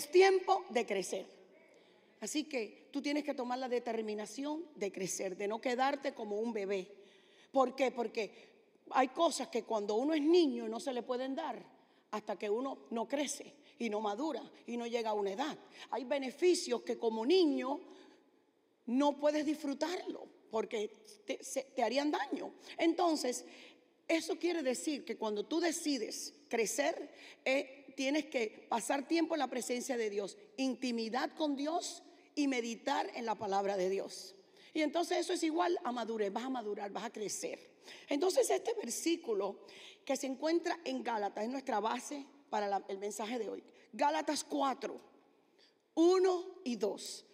Es tiempo de crecer. Así que tú tienes que tomar la determinación de crecer, de no quedarte como un bebé. ¿Por qué? Porque hay cosas que cuando uno es niño no se le pueden dar hasta que uno no crece y no madura y no llega a una edad. Hay beneficios que como niño no puedes disfrutarlo porque te, harían daño. Entonces, eso quiere decir que cuando tú decides crecer, eh, tienes que pasar tiempo en la presencia de Dios, intimidad con Dios y meditar en la palabra de Dios. Y entonces eso es igual a madurez, vas a madurar, vas a crecer. Entonces este versículo que se encuentra en Gálatas es nuestra base para el mensaje de hoy. Gálatas 4, 1 y 2.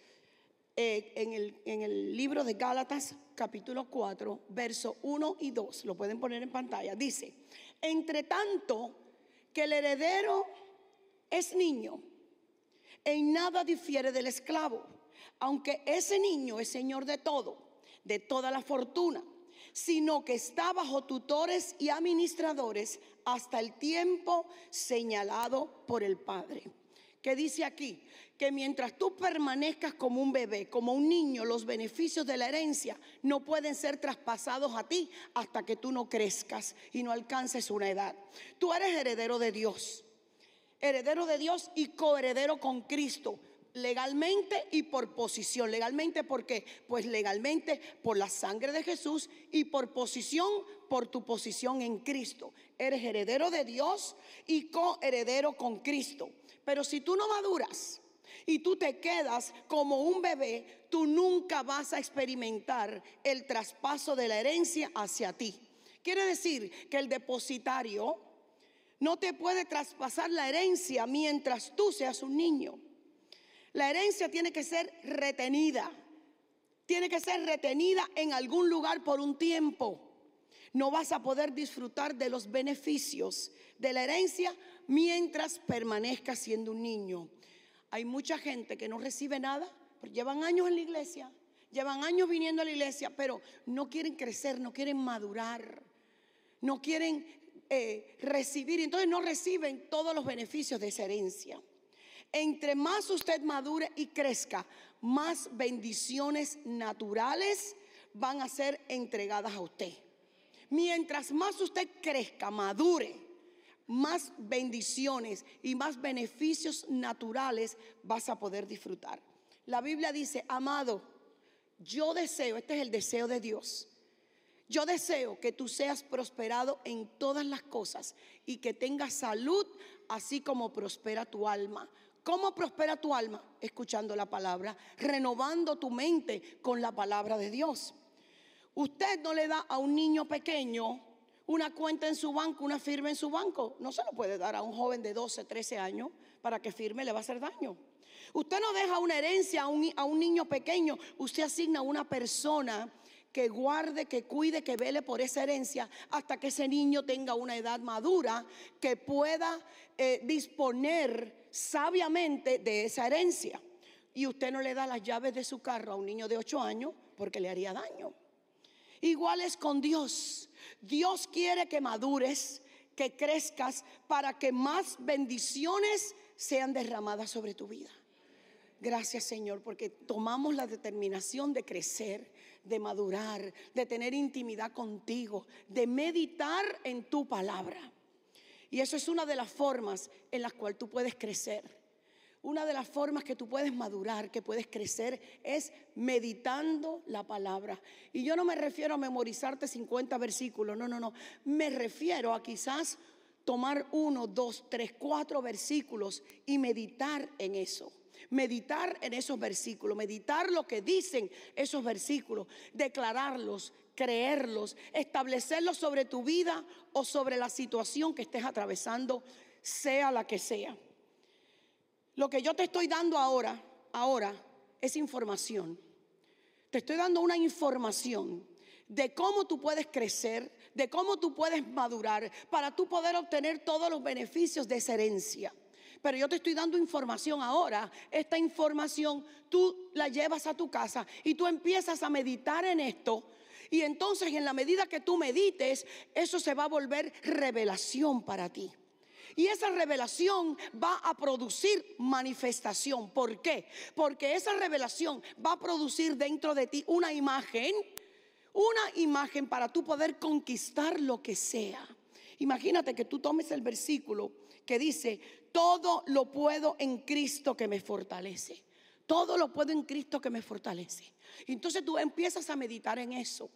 Eh, en, el, en el libro de Gálatas capítulo 4, verso 1 y 2, lo pueden poner en pantalla, dice, entre tanto que el heredero es niño, en nada difiere del esclavo, aunque ese niño es señor de todo, de toda la fortuna sino que está bajo tutores y administradores hasta el tiempo señalado por el Padre. ¿Qué dice aquí? Que mientras tú permanezcas como un bebé, como un niño, los beneficios de la herencia no pueden ser traspasados a ti hasta que tú no crezcas y no alcances una edad. Tú eres heredero de Dios, heredero de Dios y coheredero con Cristo legalmente y por posición. Legalmente, ¿por qué? Pues legalmente por la sangre de Jesús y por posición, por tu posición en Cristo. Eres heredero de Dios y coheredero con Cristo. Pero si tú no maduras y tú te quedas como un bebé, tú nunca vas a experimentar el traspaso de la herencia hacia ti. Quiere decir que el depositario no te puede traspasar la herencia mientras tú seas un niño. La herencia tiene que ser retenida. Tiene que ser retenida en algún lugar por un tiempo. No vas a poder disfrutar de los beneficios de la herencia mientras permanezcas siendo un niño. Hay mucha gente que no recibe nada, pero llevan años en la iglesia, llevan años viniendo a la iglesia, pero no quieren crecer, no quieren madurar, no quieren eh, recibir, entonces no reciben todos los beneficios de esa herencia. Entre más usted madure y crezca, más bendiciones naturales van a ser entregadas a usted. Mientras más usted crezca, madure, más bendiciones y más beneficios naturales vas a poder disfrutar. La Biblia dice, amado, yo deseo, este es el deseo de Dios. Yo deseo que tú seas prosperado en todas las cosas y que tengas salud, así como prospera tu alma. ¿Cómo prospera tu alma? Escuchando la palabra, renovando tu mente con la palabra de Dios. Usted no le da a un niño pequeño una cuenta en su banco, una firma en su banco. No se lo puede dar a un joven de 12, 13 años para que firme, le va a hacer daño. Usted no deja una herencia a un, a un niño pequeño, usted asigna a una persona que guarde, que cuide, que vele por esa herencia hasta que ese niño tenga una edad madura, que pueda eh, disponer sabiamente de esa herencia. Y usted no le da las llaves de su carro a un niño de 8 años porque le haría daño. Igual es con Dios. Dios quiere que madures, que crezcas para que más bendiciones sean derramadas sobre tu vida. Gracias Señor, porque tomamos la determinación de crecer, de madurar, de tener intimidad contigo, de meditar en tu palabra. Y eso es una de las formas en las cuales tú puedes crecer. Una de las formas que tú puedes madurar, que puedes crecer, es meditando la palabra. Y yo no me refiero a memorizarte 50 versículos, no, no, no. Me refiero a quizás tomar uno, dos, tres, cuatro versículos y meditar en eso. Meditar en esos versículos, meditar lo que dicen esos versículos, declararlos, creerlos, establecerlos sobre tu vida o sobre la situación que estés atravesando, sea la que sea. Lo que yo te estoy dando ahora, ahora, es información. Te estoy dando una información de cómo tú puedes crecer, de cómo tú puedes madurar para tú poder obtener todos los beneficios de esa herencia. Pero yo te estoy dando información ahora. Esta información tú la llevas a tu casa y tú empiezas a meditar en esto y entonces en la medida que tú medites, eso se va a volver revelación para ti. Y esa revelación va a producir manifestación. ¿Por qué? Porque esa revelación va a producir dentro de ti una imagen, una imagen para tú poder conquistar lo que sea. Imagínate que tú tomes el versículo que dice, todo lo puedo en Cristo que me fortalece. Todo lo puedo en Cristo que me fortalece. Entonces tú empiezas a meditar en eso.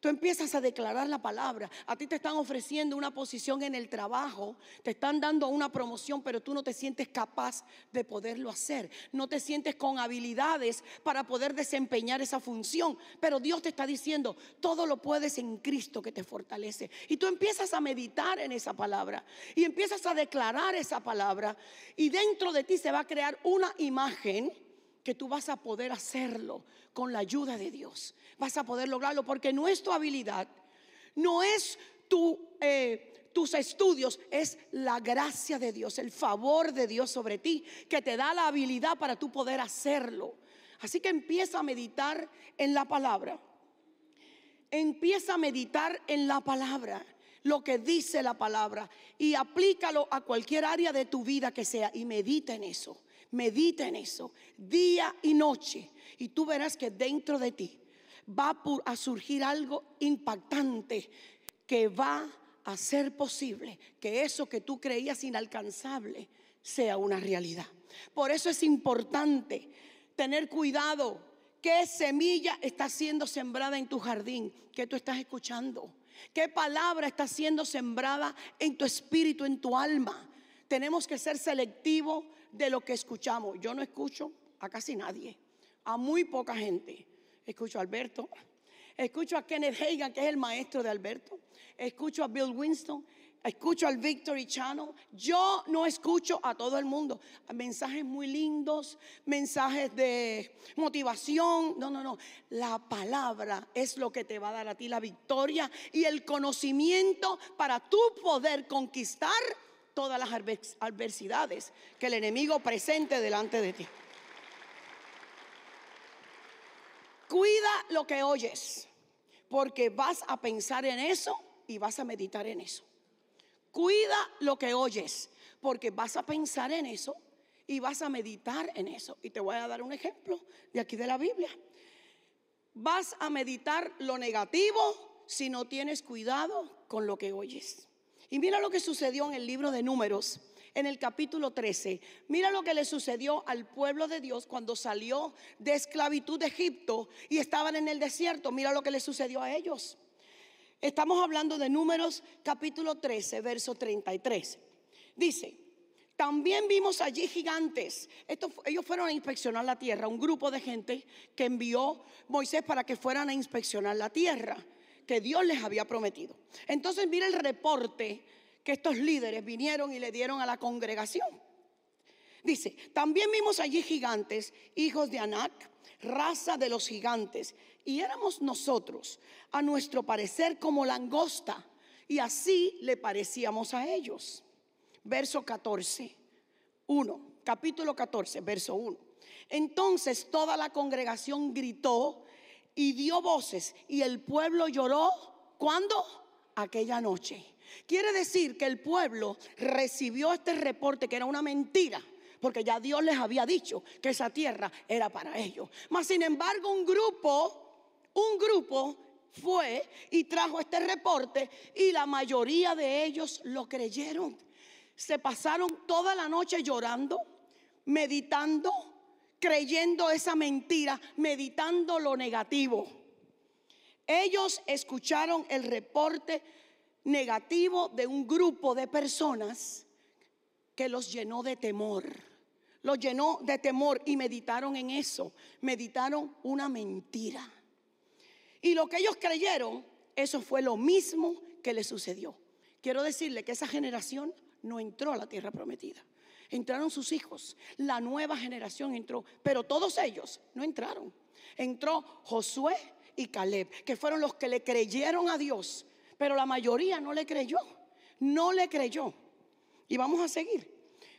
Tú empiezas a declarar la palabra. A ti te están ofreciendo una posición en el trabajo, te están dando una promoción, pero tú no te sientes capaz de poderlo hacer. No te sientes con habilidades para poder desempeñar esa función. Pero Dios te está diciendo, todo lo puedes en Cristo que te fortalece. Y tú empiezas a meditar en esa palabra y empiezas a declarar esa palabra. Y dentro de ti se va a crear una imagen que tú vas a poder hacerlo con la ayuda de Dios. Vas a poder lograrlo porque no es tu habilidad, no es tu, eh, tus estudios, es la gracia de Dios, el favor de Dios sobre ti que te da la habilidad para tú poder hacerlo. Así que empieza a meditar en la palabra. Empieza a meditar en la palabra lo que dice la palabra y aplícalo a cualquier área de tu vida que sea y medita en eso. Medita en eso día y noche y tú verás que dentro de ti va a surgir algo impactante que va a ser posible que eso que tú creías inalcanzable sea una realidad. Por eso es importante tener cuidado qué semilla está siendo sembrada en tu jardín, que tú estás escuchando, qué palabra está siendo sembrada en tu espíritu, en tu alma. Tenemos que ser selectivos de lo que escuchamos. Yo no escucho a casi nadie, a muy poca gente. Escucho a Alberto, escucho a Kenneth Hagan, que es el maestro de Alberto, escucho a Bill Winston, escucho al Victory Channel. Yo no escucho a todo el mundo. Mensajes muy lindos, mensajes de motivación. No, no, no. La palabra es lo que te va a dar a ti la victoria y el conocimiento para tú poder conquistar todas las adversidades que el enemigo presente delante de ti. Cuida lo que oyes, porque vas a pensar en eso y vas a meditar en eso. Cuida lo que oyes, porque vas a pensar en eso y vas a meditar en eso. Y te voy a dar un ejemplo de aquí de la Biblia. Vas a meditar lo negativo si no tienes cuidado con lo que oyes. Y mira lo que sucedió en el libro de números, en el capítulo 13. Mira lo que le sucedió al pueblo de Dios cuando salió de esclavitud de Egipto y estaban en el desierto. Mira lo que le sucedió a ellos. Estamos hablando de números capítulo 13, verso 33. Dice, también vimos allí gigantes. ellos fueron a inspeccionar la tierra, un grupo de gente que envió Moisés para que fueran a inspeccionar la tierra que Dios les había prometido. Entonces mira el reporte que estos líderes vinieron y le dieron a la congregación. Dice, también vimos allí gigantes, hijos de Anac, raza de los gigantes, y éramos nosotros, a nuestro parecer, como langosta, y así le parecíamos a ellos. Verso 14, 1, capítulo 14, verso 1. Entonces toda la congregación gritó y dio voces y el pueblo lloró. ¿Cuándo? Aquella noche. Quiere decir que el pueblo recibió este reporte que era una mentira, porque ya Dios les había dicho que esa tierra era para ellos. Mas sin embargo, un grupo, un grupo fue y trajo este reporte y la mayoría de ellos lo creyeron. Se pasaron toda la noche llorando, meditando, creyendo esa mentira, meditando lo negativo. Ellos escucharon el reporte negativo de un grupo de personas que los llenó de temor. Los llenó de temor y meditaron en eso. Meditaron una mentira. Y lo que ellos creyeron, eso fue lo mismo que les sucedió. Quiero decirle que esa generación no entró a la tierra prometida entraron sus hijos, la nueva generación entró, pero todos ellos no entraron. Entró Josué y Caleb, que fueron los que le creyeron a Dios, pero la mayoría no le creyó, no le creyó. Y vamos a seguir.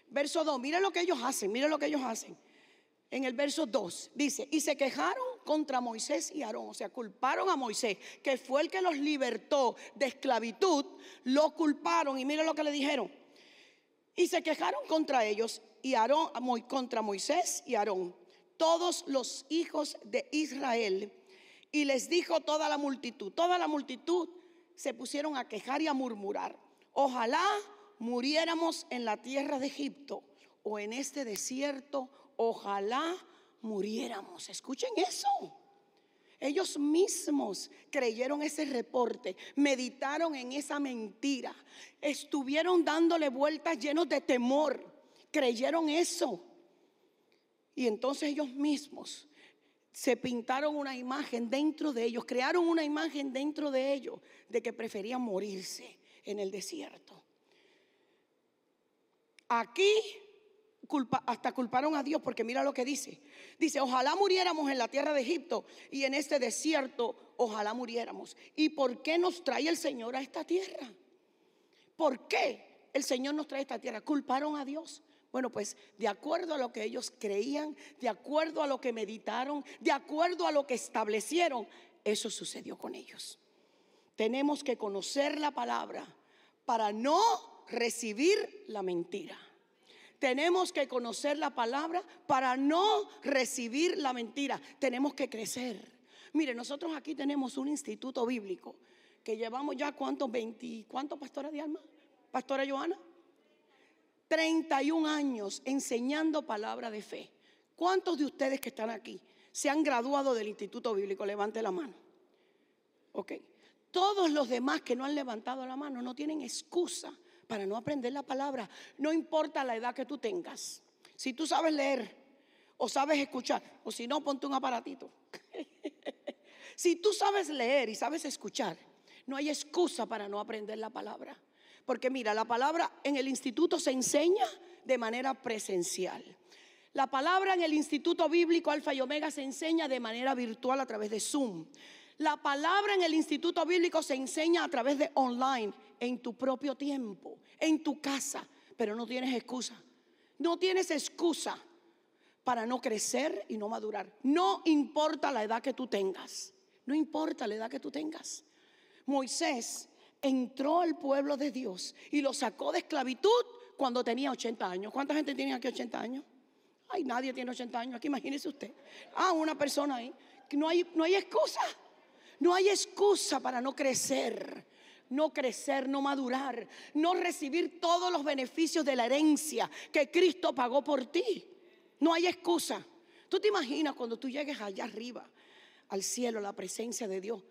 Verso 2, mira lo que ellos hacen, mira lo que ellos hacen. En el verso 2 dice, y se quejaron contra Moisés y Aarón, o sea, culparon a Moisés, que fue el que los libertó de esclavitud, lo culparon y mira lo que le dijeron, Y se quejaron contra ellos y Aarón, contra Moisés y Aarón, todos los hijos de Israel. Y les dijo toda la multitud, toda la multitud se pusieron a quejar y a murmurar. Ojalá muriéramos en la tierra de Egipto o en este desierto, ojalá muriéramos. Escuchen eso. Ellos mismos creyeron ese reporte, meditaron en esa mentira, estuvieron dándole vueltas llenos de temor, creyeron eso. Y entonces ellos mismos se pintaron una imagen dentro de ellos, crearon una imagen dentro de ellos de que preferían morirse en el desierto. Aquí hasta culparon a Dios porque mira lo que dice. Dice, ojalá muriéramos en la tierra de Egipto y en este desierto, ojalá muriéramos. ¿Y por qué nos trae el Señor a esta tierra? ¿Por qué el Señor nos trae a esta tierra? Culparon a Dios. Bueno, pues de acuerdo a lo que ellos creían, de acuerdo a lo que meditaron, de acuerdo a lo que establecieron, eso sucedió con ellos. Tenemos que conocer la palabra para no recibir la mentira. Tenemos que conocer la palabra para no recibir la mentira. Tenemos que crecer. Mire, nosotros aquí tenemos un instituto bíblico que llevamos ya cuántos, 20, ¿cuántos pastores de alma? Pastora Joana. 31 años enseñando palabra de fe. ¿Cuántos de ustedes que están aquí se han graduado del Instituto Bíblico? Levante la mano. Ok. Todos los demás que no han levantado la mano no tienen excusa para no aprender la palabra. No importa la edad que tú tengas. Si tú sabes leer o sabes escuchar, o si no, ponte un aparatito. si tú sabes leer y sabes escuchar, no hay excusa para no aprender la palabra. Porque mira, la palabra en el instituto se enseña de manera presencial. La palabra en el Instituto Bíblico Alfa y Omega se enseña de manera virtual a través de Zoom. La palabra en el Instituto Bíblico se enseña a través de online, en tu propio tiempo, en tu casa, pero no tienes excusa. No tienes excusa para no crecer y no madurar. No importa la edad que tú tengas. No importa la edad que tú tengas. Moisés entró al pueblo de Dios y lo sacó de esclavitud cuando tenía 80 años. ¿Cuánta gente tiene aquí 80 años? Ay, nadie tiene 80 años aquí, imagínese usted. Ah, una persona ahí. No hay, no hay excusa. No hay excusa para no crecer. No crecer, no madurar, no recibir todos los beneficios de la herencia que Cristo pagó por ti. No hay excusa. Tú te imaginas cuando tú llegues allá arriba, al cielo, la presencia de Dios,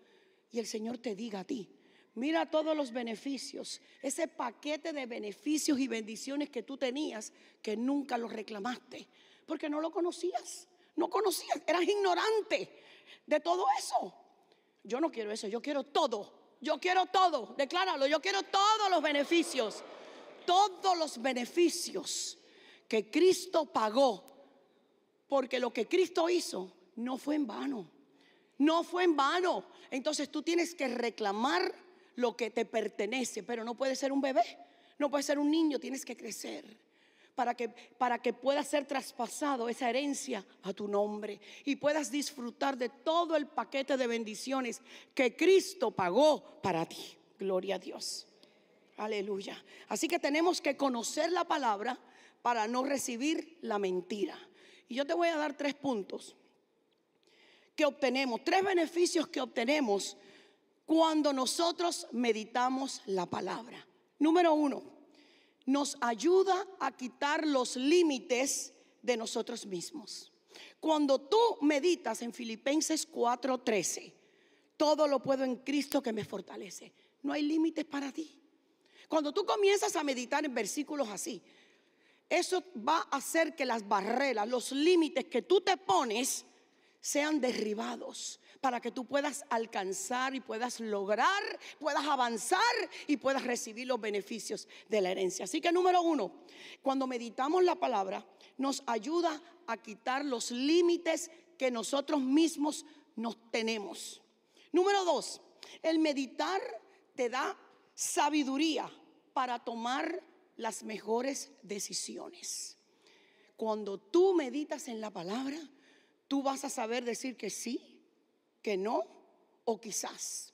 y el Señor te diga a ti, Mira todos los beneficios, ese paquete de beneficios y bendiciones que tú tenías que nunca los reclamaste, porque no lo conocías, no conocías, eras ignorante de todo eso. Yo no quiero eso, yo quiero todo, yo quiero todo, decláralo, yo quiero todos los beneficios, todos los beneficios que Cristo pagó, porque lo que Cristo hizo no fue en vano, no fue en vano. Entonces tú tienes que reclamar lo que te pertenece, pero no puede ser un bebé, no puede ser un niño, tienes que crecer para que, para que pueda ser traspasado esa herencia a tu nombre y puedas disfrutar de todo el paquete de bendiciones que Cristo pagó para ti. Gloria a Dios. Aleluya. Así que tenemos que conocer la palabra para no recibir la mentira. Y yo te voy a dar tres puntos que obtenemos, tres beneficios que obtenemos cuando nosotros meditamos la palabra. Número uno, nos ayuda a quitar los límites de nosotros mismos. Cuando tú meditas en Filipenses 4:13, todo lo puedo en Cristo que me fortalece. No hay límites para ti. Cuando tú comienzas a meditar en versículos así, eso va a hacer que las barreras, los límites que tú te pones, sean derribados para que tú puedas alcanzar y puedas lograr, puedas avanzar y puedas recibir los beneficios de la herencia. Así que número uno, cuando meditamos la palabra, nos ayuda a quitar los límites que nosotros mismos nos tenemos. Número dos, el meditar te da sabiduría para tomar las mejores decisiones. Cuando tú meditas en la palabra, tú vas a saber decir que sí, que no o quizás.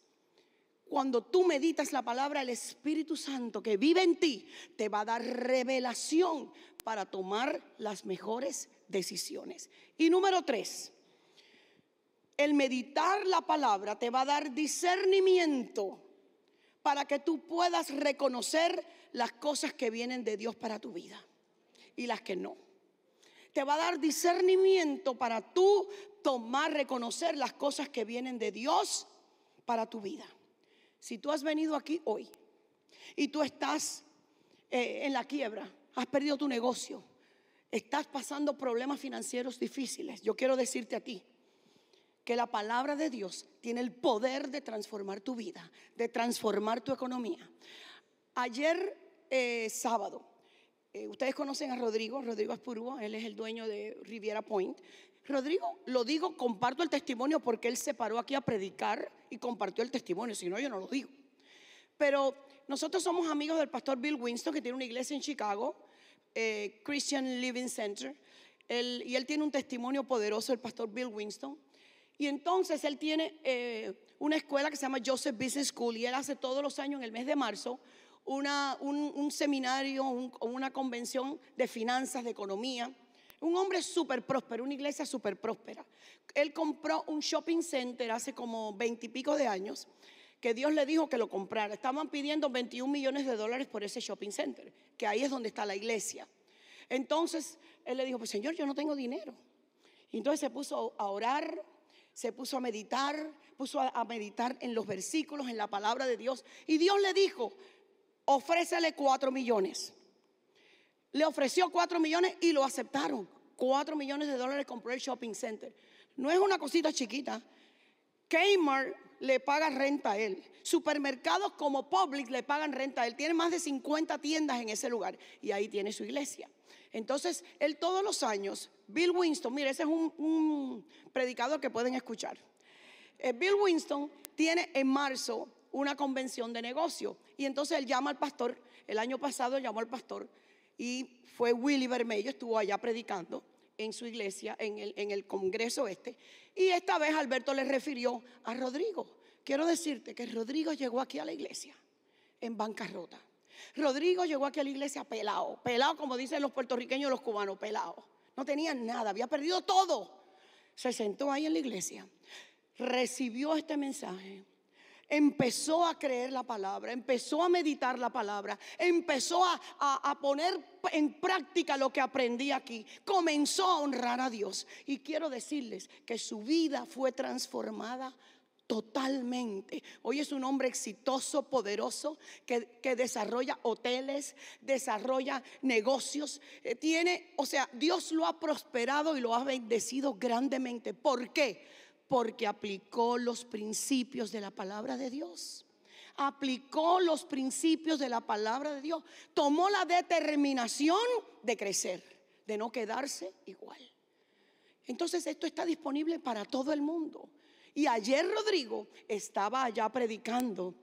cuando tú meditas la palabra, el Espíritu Santo que vive en ti te va a dar revelación para tomar las mejores decisiones. Y número tres, el meditar la palabra te va a dar discernimiento para que tú puedas reconocer las cosas que vienen de Dios para tu vida y las que no. Te va a dar discernimiento para tú tomar, reconocer las cosas que vienen de Dios para tu vida. Si tú has venido aquí hoy y tú estás eh, en la quiebra, has perdido tu negocio, estás pasando problemas financieros difíciles, yo quiero decirte a ti que la palabra de Dios tiene el poder de transformar tu vida, de transformar tu economía. Ayer eh, sábado, eh, ustedes conocen a Rodrigo, Rodrigo Espurúa, él es el dueño de Riviera Point. Rodrigo, lo digo, comparto el testimonio porque él se paró aquí a predicar y compartió el testimonio, si no yo no lo digo. Pero nosotros somos amigos del pastor Bill Winston, que tiene una iglesia en Chicago, eh, Christian Living Center, y él tiene un testimonio poderoso, el pastor Bill Winston. Y entonces él tiene eh, una escuela que se llama Joseph Business School y él hace todos los años, en el mes de marzo, un, seminario, una convención de finanzas, de economía. Un hombre súper próspero, una iglesia súper próspera. Él compró un shopping center hace como veintipico de años que Dios le dijo que lo comprara. Estaban pidiendo 21 millones de dólares por ese shopping center, que ahí es donde está la iglesia. Entonces él le dijo, pues Señor, yo no tengo dinero. Entonces se puso a orar, se puso a meditar, puso a meditar en los versículos, en la palabra de Dios. Y Dios le dijo, ofrécele cuatro millones. Le ofreció cuatro millones y lo aceptaron. Cuatro millones de dólares compró el shopping center. No es una cosita chiquita. Kmart le paga renta a él. Supermercados como Publix le pagan renta a él. Tiene más de 50 tiendas en ese lugar y ahí tiene su iglesia. Entonces, él todos los años, Bill Winston, mire, ese es un, predicador que pueden escuchar. Eh, Bill Winston tiene en marzo una convención de negocio y entonces él llama al pastor, el año pasado llamó al pastor y fue Willy Bermello, estuvo allá predicando en su iglesia, en el, en el congreso este, y esta vez Alberto le refirió a Rodrigo. Quiero decirte que Rodrigo llegó aquí a la iglesia en bancarrota. Rodrigo llegó aquí a la iglesia pelado, pelado como dicen los puertorriqueños y los cubanos, pelado. No tenía nada, había perdido todo. Se sentó ahí en la iglesia, recibió este mensaje empezó a creer la palabra, empezó a meditar la palabra, empezó a, poner en práctica lo que aprendí aquí, comenzó a honrar a Dios. Y quiero decirles que su vida fue transformada totalmente. Hoy es un hombre exitoso, poderoso, que, que, desarrolla hoteles, desarrolla negocios. Eh, tiene, o sea, Dios lo ha prosperado y lo ha bendecido grandemente. ¿Por qué? Porque aplicó los principios de la palabra de Dios. Aplicó los principios de la palabra de Dios. Tomó la determinación de crecer, de no quedarse igual. Entonces esto está disponible para todo el mundo. Y ayer Rodrigo estaba allá predicando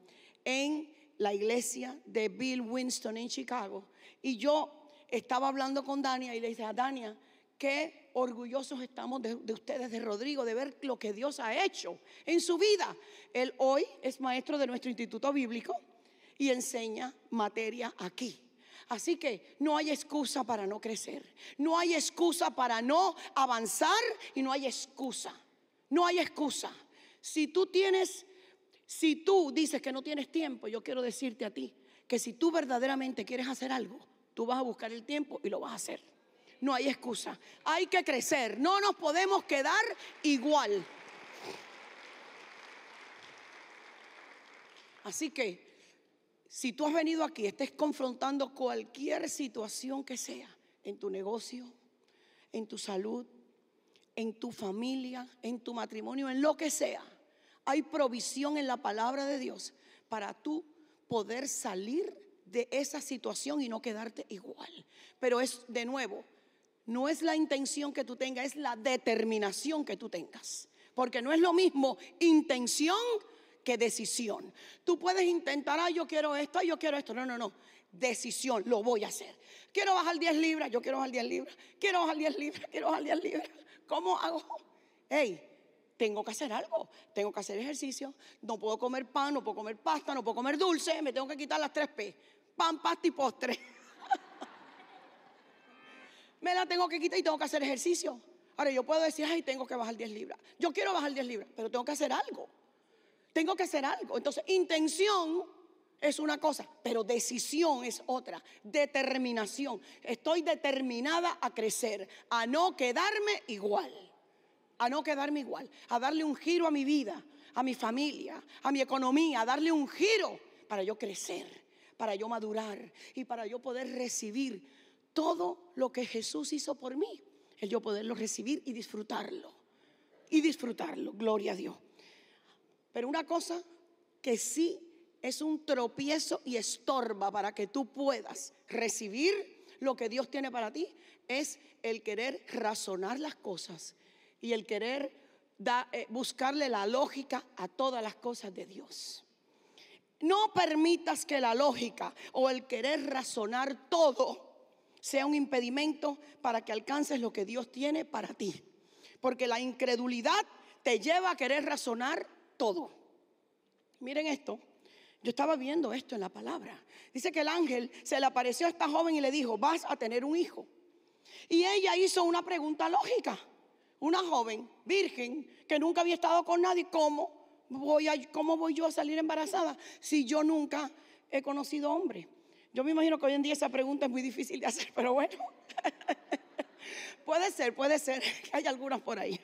en la iglesia de Bill Winston en Chicago. Y yo estaba hablando con Dania y le dije a Dania, qué orgullosos estamos de, ustedes, de Rodrigo, de ver lo que Dios ha hecho en su vida. Él hoy es maestro de nuestro instituto bíblico y enseña materia aquí. Así que no hay excusa para no crecer, no hay excusa para no avanzar y no hay excusa, no hay excusa. Si tú tienes, si tú dices que no tienes tiempo, yo quiero decirte a ti que si tú verdaderamente quieres hacer algo, tú vas a buscar el tiempo y lo vas a hacer no hay excusa. Hay que crecer, no nos podemos quedar igual. Así que, si tú has venido aquí, estés confrontando cualquier situación que sea, en tu negocio, en tu salud, en tu familia, en tu matrimonio, en lo que sea, hay provisión en la palabra de Dios para tú poder salir de esa situación y no quedarte igual. Pero es de nuevo, no es la intención que tú tengas, es la determinación que tú tengas. Porque no es lo mismo intención que decisión. Tú puedes intentar, ah, yo quiero esto, yo quiero esto. No, no, no. Decisión, lo voy a hacer. Quiero bajar 10 libras, yo quiero bajar 10 libras. Quiero bajar 10 libras, quiero bajar 10 libras. ¿Cómo hago? Hey, tengo que hacer algo, tengo que hacer ejercicio, no puedo comer pan, no puedo comer pasta, no puedo comer dulce, me tengo que quitar las tres P, pan, pasta y postre. me la tengo que quitar y tengo que hacer ejercicio. Ahora yo puedo decir, ay, tengo que bajar 10 libras. Yo quiero bajar 10 libras, pero tengo que hacer algo. Tengo que hacer algo. Entonces, intención es una cosa, pero decisión es otra. Determinación. Estoy determinada a crecer, a no quedarme igual. A no quedarme igual, a darle un giro a mi vida, a mi familia, a mi economía, a darle un giro para yo crecer, para yo madurar y para yo poder recibir todo lo que Jesús hizo por mí. El yo poderlo recibir y disfrutarlo. Y disfrutarlo, gloria a Dios. Pero una cosa que sí es un tropiezo y estorba para que tú puedas recibir lo que Dios tiene para ti, es el querer razonar las cosas y el querer eh, buscarle la lógica a todas las cosas de Dios. No permitas que la lógica o el querer razonar todo sea un impedimento para que alcances lo que Dios tiene para ti. Porque la incredulidad te lleva a querer razonar todo. Miren esto. Yo estaba viendo esto en la palabra. Dice que el ángel se le apareció a esta joven y le dijo, vas a tener un hijo. Y ella hizo una pregunta lógica. Una joven virgen que nunca había estado con nadie, ¿cómo voy, a, cómo voy yo a salir embarazada si yo nunca he conocido hombre? Yo me imagino que hoy en día esa pregunta es muy difícil de hacer, pero bueno, puede ser, puede ser que hay algunas por ahí.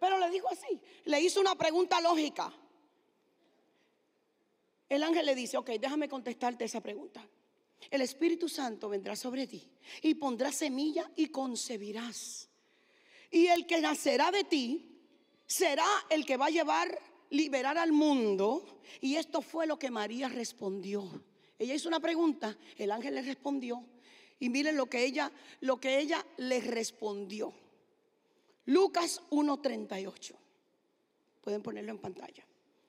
Pero le dijo así, le hizo una pregunta lógica. El ángel le dice, ok, déjame contestarte esa pregunta. El Espíritu Santo vendrá sobre ti y pondrá semilla y concebirás. Y el que nacerá de ti será el que va a llevar, liberar al mundo. Y esto fue lo que María respondió. Ella hizo una pregunta, el ángel le respondió. Y miren lo que ella, lo que ella le respondió. Lucas 1:38. Pueden ponerlo en pantalla.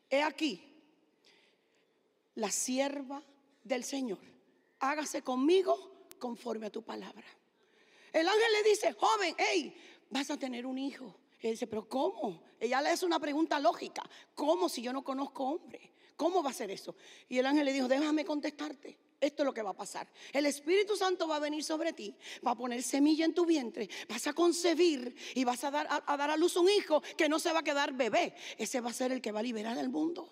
He aquí la sierva del Señor. Hágase conmigo conforme a tu palabra. El ángel le dice, joven, hey, vas a tener un hijo. Él dice, pero ¿cómo? Ella le hace una pregunta lógica. ¿Cómo si yo no conozco hombre? ¿Cómo va a ser eso? Y el ángel le dijo, déjame contestarte. Esto es lo que va a pasar. El Espíritu Santo va a venir sobre ti, va a poner semilla en tu vientre, vas a concebir y vas a dar a, dar a luz un hijo que no se va a quedar bebé. Ese va a ser el que va a liberar al mundo.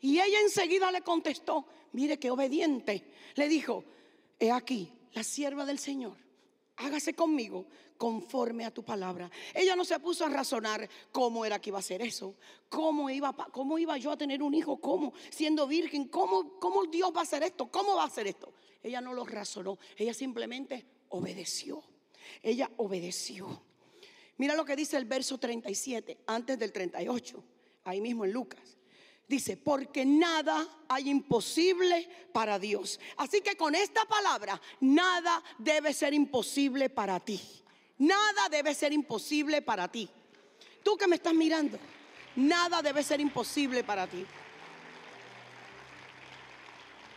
Y ella enseguida le contestó, mire qué obediente. Le dijo, he aquí, la sierva del Señor, hágase conmigo conforme a tu palabra. Ella no se puso a razonar cómo era que iba a ser eso, cómo iba, cómo iba yo a tener un hijo, cómo, siendo virgen, cómo, cómo Dios va a hacer esto, cómo va a hacer esto. Ella no lo razonó, ella simplemente obedeció. Ella obedeció. Mira lo que dice el verso 37, antes del 38, ahí mismo en Lucas. Dice, porque nada hay imposible para Dios. Así que con esta palabra, nada debe ser imposible para ti. Nada debe ser imposible para ti. Tú que me estás mirando, nada debe ser imposible para ti.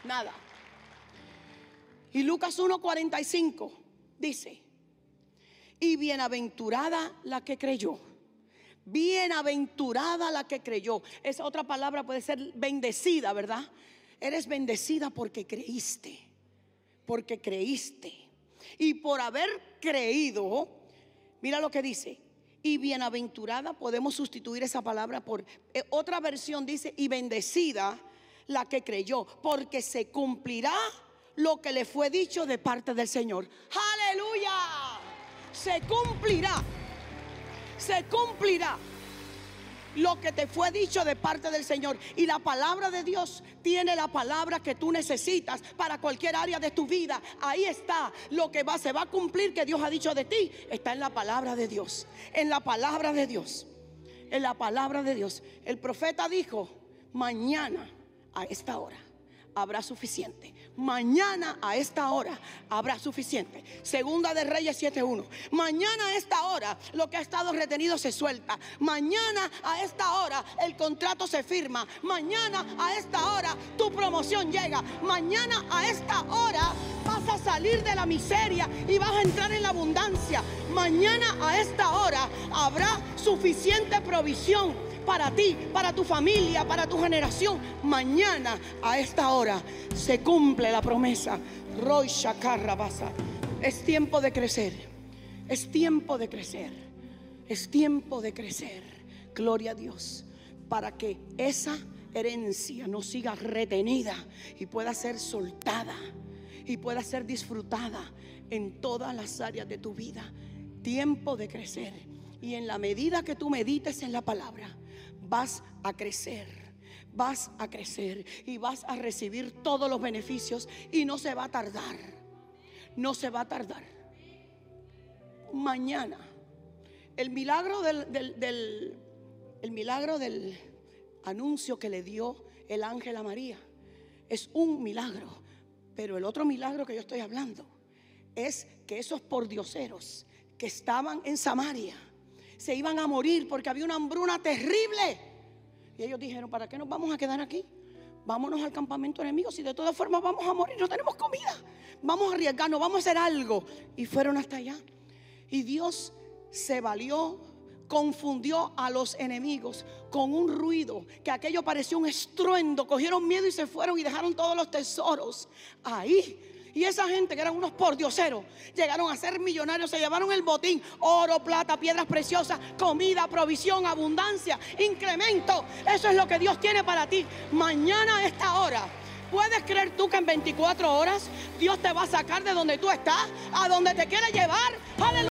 Nada. Y Lucas 1:45 dice, y bienaventurada la que creyó Bienaventurada la que creyó. Esa otra palabra puede ser bendecida, ¿verdad? Eres bendecida porque creíste. Porque creíste. Y por haber creído, mira lo que dice. Y bienaventurada, podemos sustituir esa palabra por eh, otra versión dice, y bendecida la que creyó, porque se cumplirá lo que le fue dicho de parte del Señor. Aleluya. Se cumplirá se cumplirá lo que te fue dicho de parte del Señor. Y la palabra de Dios tiene la palabra que tú necesitas para cualquier área de tu vida. Ahí está lo que va, se va a cumplir que Dios ha dicho de ti. Está en la palabra de Dios. En la palabra de Dios. En la palabra de Dios. El profeta dijo, mañana a esta hora habrá suficiente. Mañana a esta hora habrá suficiente. Segunda de Reyes 7.1. Mañana a esta hora lo que ha estado retenido se suelta. Mañana a esta hora el contrato se firma. Mañana a esta hora tu promoción llega. Mañana a esta hora vas a salir de la miseria y vas a entrar en la abundancia. Mañana a esta hora habrá suficiente provisión para ti, para tu familia, para tu generación. Mañana a esta hora se cumple la promesa. Roy Shakarrabasa. Es tiempo de crecer. Es tiempo de crecer. Es tiempo de crecer. Gloria a Dios. Para que esa herencia no siga retenida y pueda ser soltada y pueda ser disfrutada en todas las áreas de tu vida. Tiempo de crecer. Y en la medida que tú medites en la palabra, vas a crecer. Vas a crecer y vas a recibir todos los beneficios y no se va a tardar. No se va a tardar. Mañana, el milagro del, el milagro del anuncio que le dio el ángel a María es un milagro. Pero el otro milagro que yo estoy hablando es que esos pordioseros que estaban en Samaria se iban a morir porque había una hambruna terrible. Y ellos dijeron, ¿para qué nos vamos a quedar aquí? Vámonos al campamento enemigo. Si de todas formas vamos a morir, no tenemos comida. Vamos a arriesgarnos, vamos a hacer algo. Y fueron hasta allá. Y Dios se valió, confundió a los enemigos con un ruido, que aquello pareció un estruendo. Cogieron miedo y se fueron y dejaron todos los tesoros ahí y esa gente que eran unos pordioseros, llegaron a ser millonarios, se llevaron el botín, oro, plata, piedras preciosas, comida, provisión, abundancia, incremento. Eso es lo que Dios tiene para ti. Mañana a esta hora. ¿Puedes creer tú que en 24 horas Dios te va a sacar de donde tú estás, a donde te quiere llevar? Aleluya.